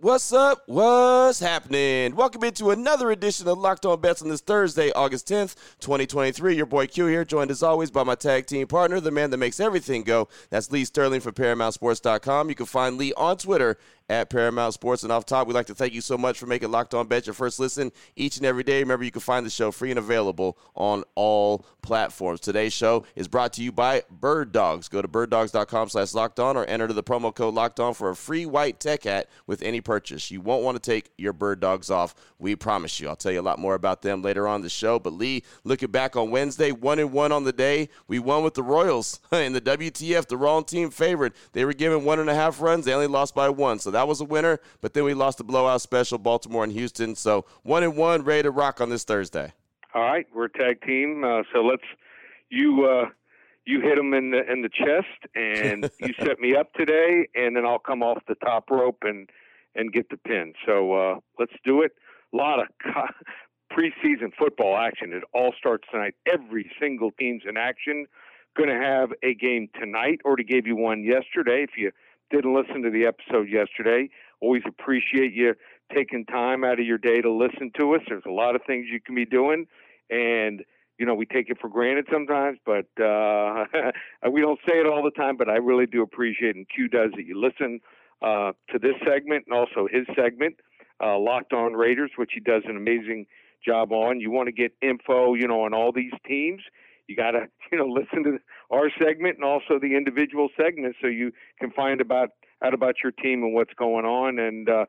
What's up? What's happening? Welcome into another edition of Locked On Bets on this Thursday, August 10th, 2023. Your boy Q here, joined as always by my tag team partner, the man that makes everything go. That's Lee Sterling from ParamountSports.com. You can find Lee on Twitter at Paramount Sports. And off top, we'd like to thank you so much for making Locked On Bet your first listen each and every day. Remember, you can find the show free and available on all platforms. Today's show is brought to you by Bird Dogs. Go to birddogs.com slash locked on or enter the promo code locked on for a free white tech hat with any purchase. You won't want to take your Bird Dogs off. We promise you. I'll tell you a lot more about them later on the show. But Lee, looking back on Wednesday, one and one on the day, we won with the Royals in the WTF, the wrong team favored. They were given one and a half runs. They only lost by one. So that was a winner, but then we lost the blowout special, Baltimore and Houston. So one and one, ready to rock on this Thursday. All right, we're a tag team, uh, so let's you uh, you hit them in the in the chest, and you set me up today, and then I'll come off the top rope and and get the pin. So uh, let's do it. A lot of co- preseason football action. It all starts tonight. Every single team's in action. Going to have a game tonight, or to gave you one yesterday. If you didn't listen to the episode yesterday, always appreciate you taking time out of your day to listen to us. There's a lot of things you can be doing, and you know we take it for granted sometimes, but uh, we don't say it all the time. But I really do appreciate, and Q does that. You listen uh, to this segment and also his segment, uh, Locked On Raiders, which he does an amazing job on. You want to get info, you know, on all these teams you got to you know listen to our segment and also the individual segments so you can find about out about your team and what's going on. And uh,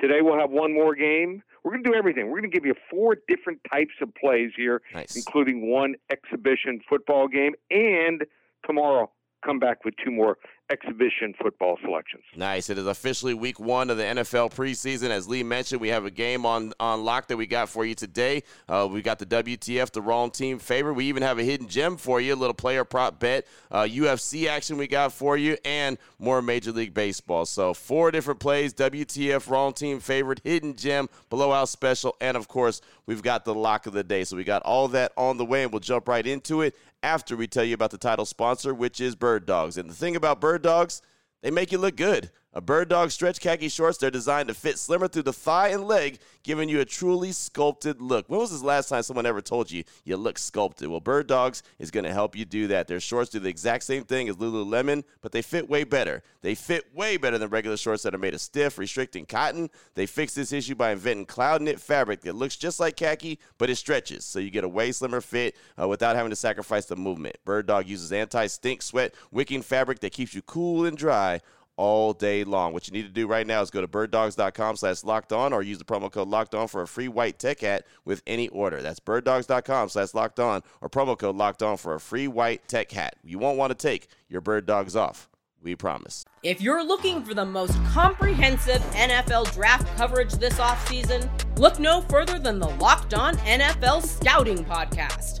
today we'll have one more game. We're going to do everything. We're going to give you four different types of plays here nice. including one exhibition football game. And tomorrow come back with two more exhibition football selections. Nice. It is officially week one of the NFL preseason. As Lee mentioned, we have a game on, on lock that we got for you today. Uh, we got the WTF, the wrong team favorite. We even have a hidden gem for you, a little player prop bet, uh, UFC action we got for you, and more Major League Baseball. So, four different plays WTF, wrong team favorite, hidden gem, blowout special, and of course, we've got the lock of the day. So, we got all that on the way, and we'll jump right into it after we tell you about the title sponsor, which is Bird Dogs. And the thing about Bird Dogs, they make you look good. A Bird Dog stretch khaki shorts, they're designed to fit slimmer through the thigh and leg, giving you a truly sculpted look. When was the last time someone ever told you you look sculpted? Well, Bird Dogs is going to help you do that. Their shorts do the exact same thing as Lululemon, but they fit way better. They fit way better than regular shorts that are made of stiff, restricting cotton. They fix this issue by inventing cloud knit fabric that looks just like khaki, but it stretches, so you get a way slimmer fit uh, without having to sacrifice the movement. Bird Dog uses anti stink, sweat, wicking fabric that keeps you cool and dry all day long. What you need to do right now is go to birddogs.com slash locked on or use the promo code locked on for a free white tech hat with any order. That's birddogs.com slash locked on or promo code locked on for a free white tech hat. You won't want to take your bird dogs off. We promise. If you're looking for the most comprehensive NFL draft coverage this offseason, look no further than the Locked On NFL Scouting Podcast.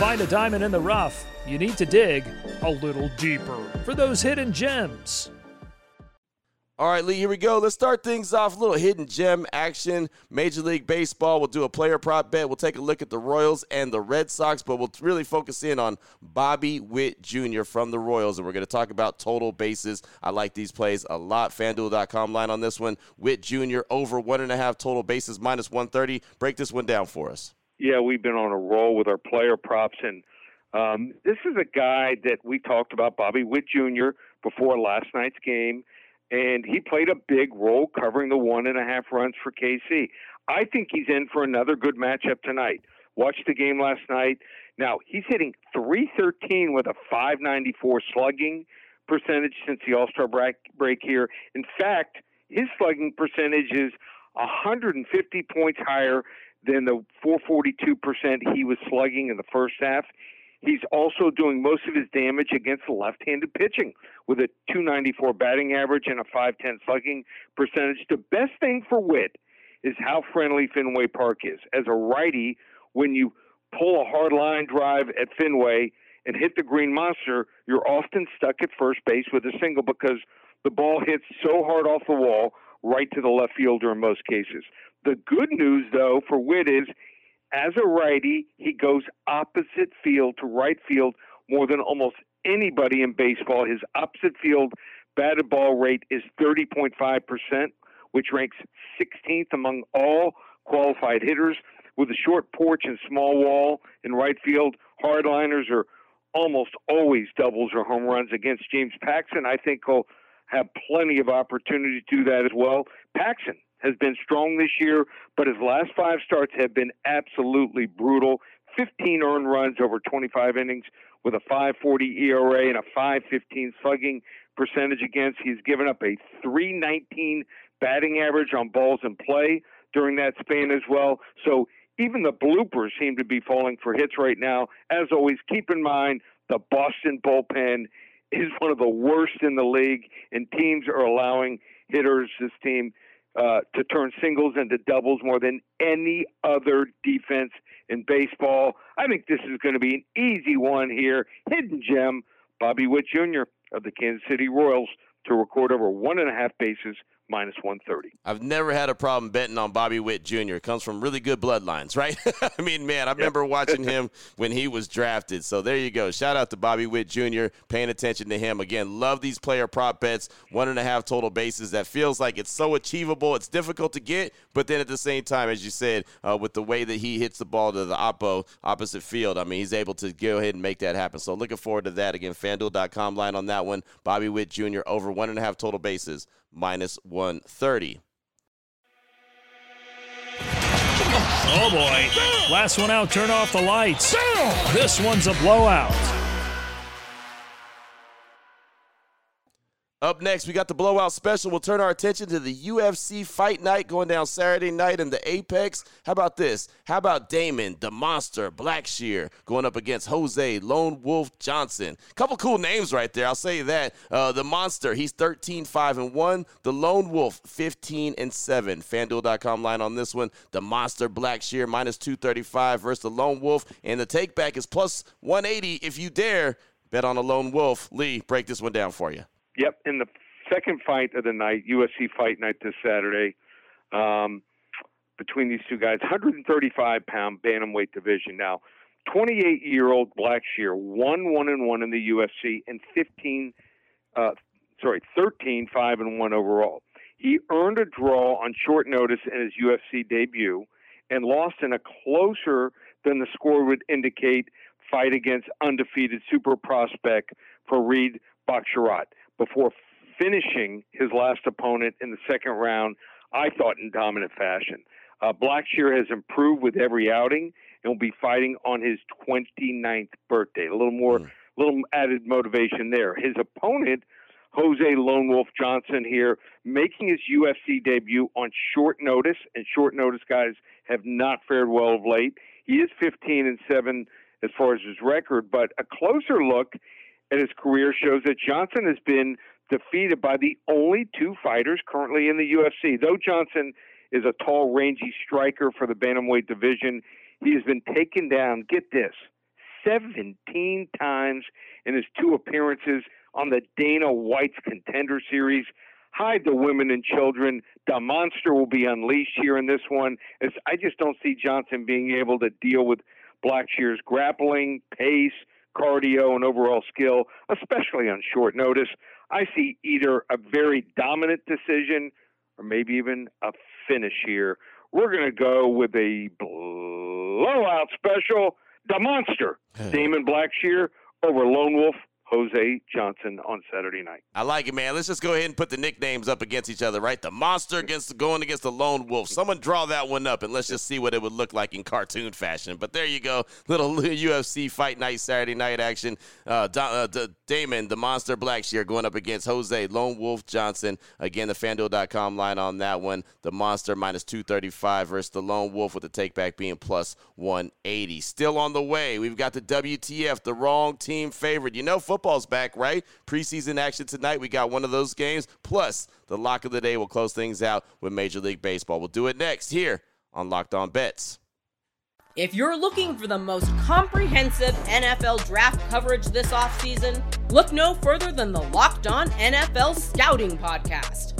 Find a diamond in the rough, you need to dig a little deeper for those hidden gems. All right, Lee, here we go. Let's start things off. A little hidden gem action. Major League Baseball. We'll do a player prop bet. We'll take a look at the Royals and the Red Sox, but we'll really focus in on Bobby Witt Jr. from the Royals, and we're going to talk about total bases. I like these plays a lot. FanDuel.com line on this one. Witt Jr. over one and a half total bases, minus 130. Break this one down for us. Yeah, we've been on a roll with our player props, and um, this is a guy that we talked about, Bobby Witt Jr., before last night's game and he played a big role covering the one and a half runs for KC. I think he's in for another good matchup tonight. Watched the game last night. Now he's hitting 313 with a 594 slugging percentage since the All Star break, break here. In fact, his slugging percentage is 150 points higher than the 442% he was slugging in the first half. He's also doing most of his damage against left-handed pitching with a 294 batting average and a 510 slugging percentage. The best thing for Witt is how friendly Fenway Park is. As a righty, when you pull a hard line drive at Fenway and hit the green monster, you're often stuck at first base with a single because the ball hits so hard off the wall right to the left fielder in most cases. The good news, though, for Witt is as a righty, he goes opposite field to right field more than almost anybody in baseball. His opposite field batted ball rate is 30.5%, which ranks 16th among all qualified hitters. With a short porch and small wall in right field, hardliners are almost always doubles or home runs against James Paxton. I think he'll have plenty of opportunity to do that as well. Paxton has been strong this year, but his last five starts have been absolutely brutal. 15 earned runs over 25 innings with a 540 ERA and a 515 slugging percentage against. He's given up a 319 batting average on balls in play during that span as well. So even the bloopers seem to be falling for hits right now. As always, keep in mind the Boston bullpen is one of the worst in the league, and teams are allowing hitters, this team, uh, to turn singles into doubles more than any other defense in baseball. I think this is going to be an easy one here. Hidden gem, Bobby Witt Jr. of the Kansas City Royals to record over one and a half bases minus 130. I've never had a problem betting on Bobby Witt Jr. It comes from really good bloodlines, right? I mean, man, I remember yep. watching him when he was drafted. So there you go. Shout out to Bobby Witt Jr. Paying attention to him. Again, love these player prop bets. One and a half total bases. That feels like it's so achievable. It's difficult to get, but then at the same time, as you said, uh, with the way that he hits the ball to the oppo, opposite field, I mean, he's able to go ahead and make that happen. So looking forward to that. Again, FanDuel.com line on that one. Bobby Witt Jr. over one and a half total bases minus 130. Oh boy. Last one out, turn off the lights. This one's a blowout. Up next, we got the blowout special. We'll turn our attention to the UFC fight night going down Saturday night in the Apex. How about this? How about Da'Mon, the monster, Blackshear, going up against Jose Lone Wolf Johnson? Couple cool names right there. I'll say that. Uh, the monster, he's 13 5 and 1. The Lone Wolf, 15 and 7. FanDuel.com line on this one. The monster, Blackshear, minus 235 versus the Lone Wolf. And the takeback is plus 180 if you dare. Bet on a Lone Wolf. Lee, break this one down for you. Yep, in the second fight of the night, UFC Fight Night this Saturday, um, between these two guys, 135 pound bantamweight division. Now, 28 year old Blackshear won one and one in the UFC and 15, uh, sorry, 13 five and one overall. He earned a draw on short notice in his UFC debut and lost in a closer than the score would indicate fight against undefeated super prospect Farid Basharat before finishing his last opponent in the second round, I thought in dominant fashion. Uh, Blackshear has improved with every outing and will be fighting on his 29th birthday. A little more, mm. little added motivation there. His opponent, Jose Lone Wolf Johnson, here making his UFC debut on short notice, and short notice guys have not fared well of late. He is 15 and seven as far as his record, but a closer look at his career shows that Johnson has been defeated by the only two fighters currently in the UFC. Though Johnson is a tall, rangy striker for the bantamweight division, he has been taken down, get this, 17 times in his two appearances on the Dana White's Contender Series. hide the women and children. The monster will be unleashed here in this one. As I just don't see Johnson being able to deal with Blackshear's grappling, pace, cardio, and overall skill, especially on short notice. I see either a very dominant decision or maybe even a finish here. We're going to go with a blowout special. The monster, Da'Mon Blackshear over Lone Wolf Jose Johnson on Saturday night. I like it, man. Let's just go ahead and put the nicknames up against each other, right? The monster against going against the lone wolf. Someone draw that one up, and let's just see what it would look like in cartoon fashion. But there you go, little UFC fight night Saturday night action. Uh, uh, Da'Mon, the monster Blackshear, going up against Jose Lone Wolf Johnson. Again, the FanDuel.com line on that one. The monster minus 235 versus the lone wolf with the takeback being plus 180. Still on the way. We've got the WTF, the wrong team favorite. You know, football football's back, right? Preseason action tonight. We got one of those games. Plus, the lock of the day will close things out with Major League Baseball. We'll do it next here on Locked On Bets. If you're looking for the most comprehensive NFL draft coverage this offseason, look no further than the Locked On NFL Scouting Podcast.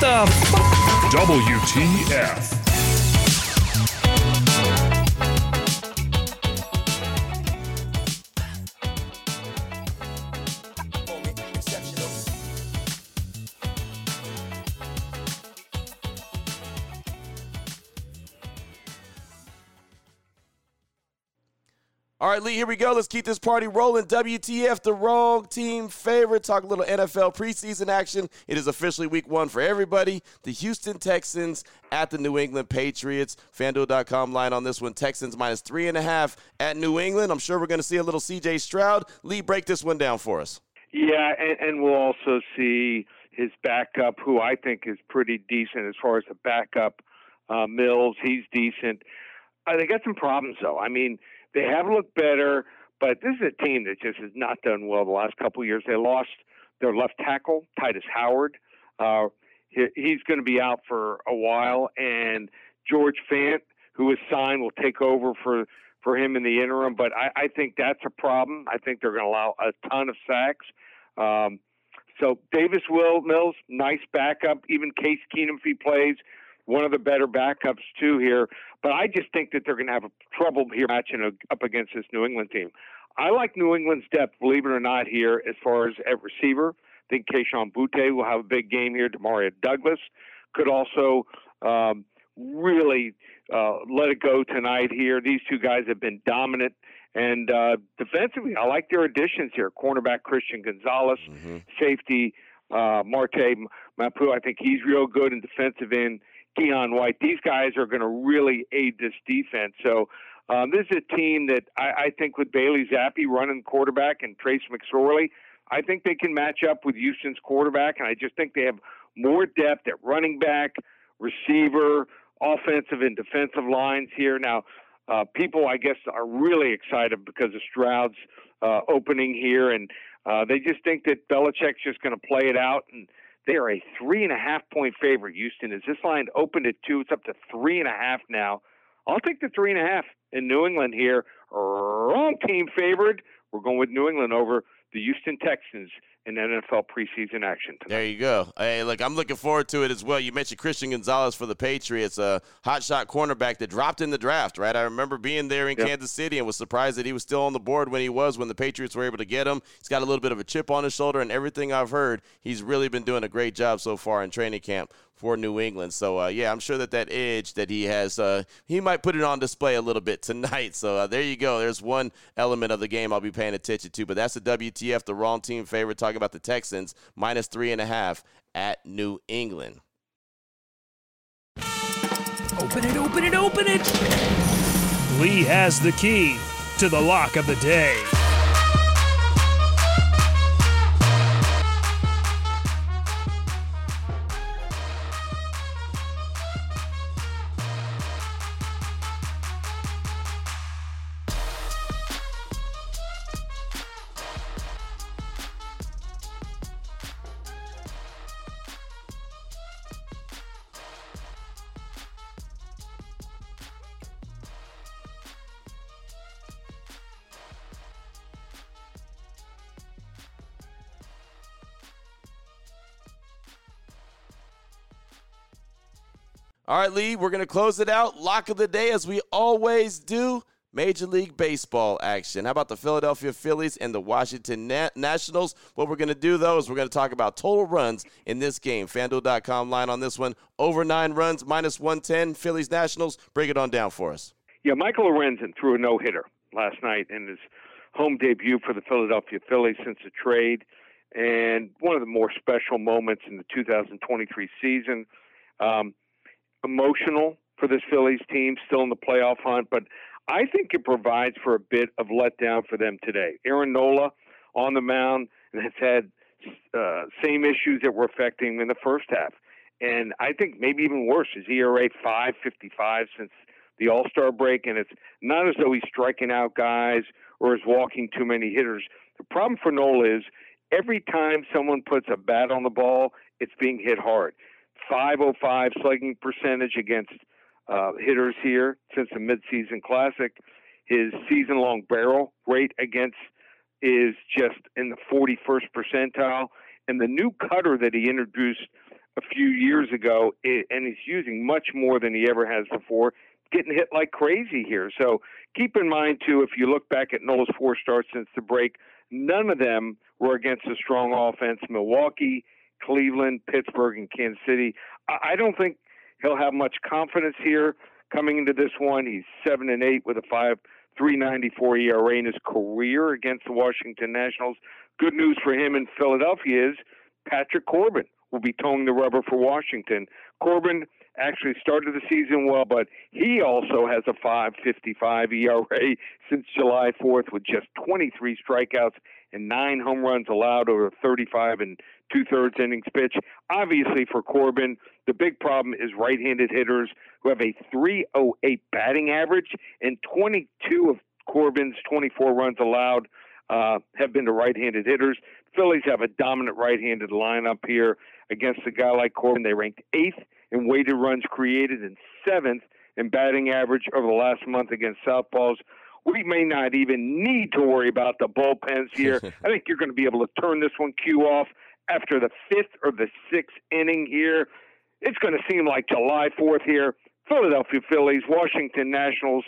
The f- WTF? All right, Lee, here we go. Let's keep this party rolling. WTF, the wrong team favorite. Talk a little NFL preseason action. It is officially week one for everybody. The Houston Texans at the New England Patriots. FanDuel.com line on this one. Texans minus three and a half at New England. I'm sure we're going to see a little CJ Stroud. Lee, break this one down for us. Yeah, and, and we'll also see his backup, who I think is pretty decent as far as the backup. Uh, Mills, he's decent. Uh, they got some problems, though. I mean, they have looked better, but this is a team that just has not done well the last couple of years. They lost their left tackle, Tytus Howard. Uh, he, he's going to be out for a while, and George Fant, who is signed, will take over for for him in the interim. But I, I think that's a problem. I think they're going to allow a ton of sacks. Um, so Davis Will Mills, nice backup. Even Case Keenum, if he plays, one of the better backups too here. But I just think that they're going to have trouble here matching up against this New England team. I like New England's depth, believe it or not, here as far as at receiver. I think Kayshon Boutte will have a big game here. Demario Douglas could also um, really uh, let it go tonight here. These two guys have been dominant. And uh, defensively, I like their additions here. Cornerback Christian Gonzalez, mm-hmm. safety uh, Marte Mapu. I think he's real good in defensive end. Keion White. These guys are going to really aid this defense. So um, this is a team that I, I think with Bailey Zappe running quarterback and Trace McSorley, I think they can match up with Houston's quarterback, and I just think they have more depth at running back, receiver, offensive and defensive lines here. Now, uh, people, I guess, are really excited because of Stroud's uh, opening here, and uh, they just think that Belichick's just going to play it out and – they are a three and a half point favorite. Houston is this line opened at two? It's up to three and a half now. I'll take the three and a half in New England here. Wrong team favored. We're going with New England over the Houston Texans in NFL preseason action tonight. There you go. Hey, look, I'm looking forward to it as well. You mentioned Christian Gonzalez for the Patriots, a hotshot cornerback that dropped in the draft, right? I remember being there in yep. Kansas City and was surprised that he was still on the board when he was when the Patriots were able to get him. He's got a little bit of a chip on his shoulder, and everything I've heard, he's really been doing a great job so far in training camp for New England. So uh, yeah, I'm sure that that edge that he has, uh, he might put it on display a little bit tonight. So uh, there you go. There's one element of the game I'll be paying attention to. But that's the WTF, the wrong team favorite. Talking about the Texans minus three and a half at New England. Open it, open it, open it. Lee has the key to the lock of the day. All right, Lee, we're going to close it out. Lock of the day, as we always do. Major League Baseball action. How about the Philadelphia Phillies and the Washington Na- Nationals? What we're going to do, though, is we're going to talk about total runs in this game. FanDuel.com line on this one. Over nine runs, minus 110. Phillies Nationals. Bring it on down for us. Yeah, Michael Lorenzen threw a no hitter last night in his home debut for the Philadelphia Phillies since the trade, and one of the more special moments in the 2023 season. Um, emotional for this Phillies team, still in the playoff hunt, but I think it provides for a bit of letdown for them today. Aaron Nola on the mound and has had uh, same issues that were affecting him in the first half. And I think maybe even worse, his ERA 555 since the All Star break. And it's not as though he's striking out guys or is walking too many hitters. The problem for Nola is every time someone puts a bat on the ball, it's being hit hard. 505 slugging percentage against uh, hitters here since the midseason classic. His season long barrel rate against is just in the 41st percentile. And the new cutter that he introduced a few years ago, and he's using much more than he ever has before, getting hit like crazy here. So keep in mind, too, if you look back at Nola's four starts since the break, none of them were against a strong offense. Milwaukee, Cleveland, Pittsburgh, and Kansas City. I don't think he'll have much confidence here coming into this one. He's seven and eight with a five three ninety four ERA in his career against the Washington Nationals. Good news for him in Philadelphia is Patrick Corbin will be toeing the rubber for Washington. Corbin actually started the season well, but he also has a 5.55 ERA since July 4th with just 23 strikeouts and nine home runs allowed over 35 and two thirds innings pitch. Obviously, for Corbin, the big problem is right handed hitters who have a 308 batting average, and 22 of Corbin's 24 runs allowed uh, have been to right handed hitters. Phillies have a dominant right handed lineup here against a guy like Corbin. They ranked eighth in weighted runs created and seventh in batting average over the last month against Southpaws we may not even need to worry about the bullpens here. I think you're going to be able to turn this one cue off after the fifth or the sixth inning here. It's going to seem like July 4th here. Philadelphia Phillies, Washington Nationals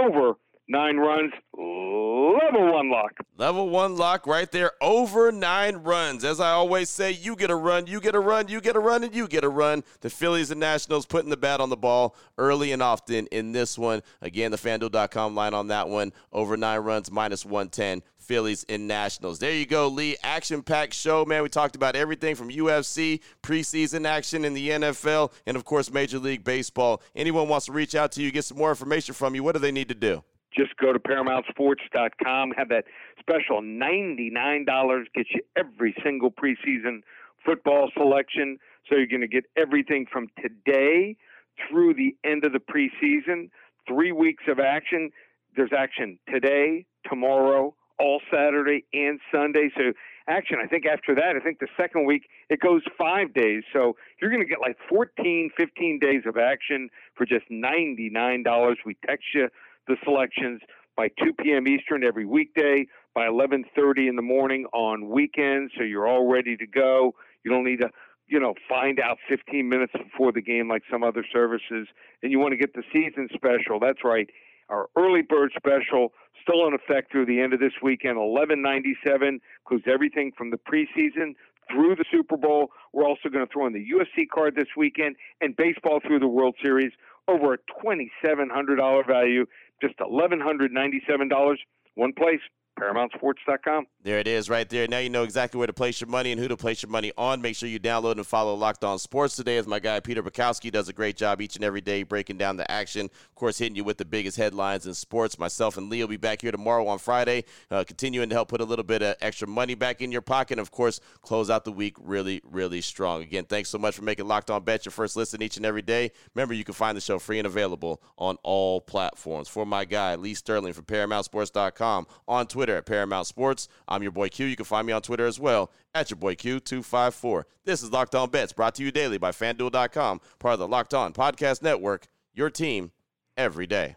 over nine runs, level one lock. Level one lock right there, over nine runs. As I always say, you get a run, you get a run, you get a run, and you get a run. The Phillies and Nationals putting the bat on the ball early and often in this one. Again, the FanDuel.com line on that one, over nine runs, minus 110. Phillies and Nationals. There you go, Lee. Action packed show, man. We talked about everything from UFC, preseason action in the NFL, and of course, Major League Baseball. Anyone wants to reach out to you, get some more information from you, what do they need to do? Just go to ParamountSports.com. Have that special $99 get you every single preseason football selection. So you're going to get everything from today through the end of the preseason. Three weeks of action. There's action today, tomorrow, all Saturday and Sunday. So action, I think after that, I think the second week it goes five days. So you're going to get like 14, 15 days of action for just $99. We text you the selections by 2 p.m. Eastern every weekday, by 11:30 in the morning on weekends, so you're all ready to go. You don't need to, you know, find out 15 minutes before the game like some other services, and you want to get the season special. That's right. Our early bird special still in effect through the end of this weekend. 11.97 includes everything from the preseason through the Super Bowl. We're also going to throw in the UFC card this weekend and baseball through the World Series over a $2,700 value just $1,197, one place, ParamountSports.com. There it is right there. Now you know exactly where to place your money and who to place your money on. Make sure you download and follow Locked On Sports today as my guy Peter Bukowski does a great job each and every day breaking down the action. Of course, hitting you with the biggest headlines in sports. Myself and Lee will be back here tomorrow on Friday, uh, continuing to help put a little bit of extra money back in your pocket. And of course, close out the week really, really strong. Again, thanks so much for making Locked On Bet your first listen each and every day. Remember, you can find the show free and available on all platforms. For my guy, Lee Sterling from ParamountSports.com, on Twitter at Paramount Sports. I'm your boy Q. You can find me on Twitter as well at your boy Q254. This is Locked On Bets brought to you daily by FanDuel.com, part of the Locked On Podcast Network, your team every day.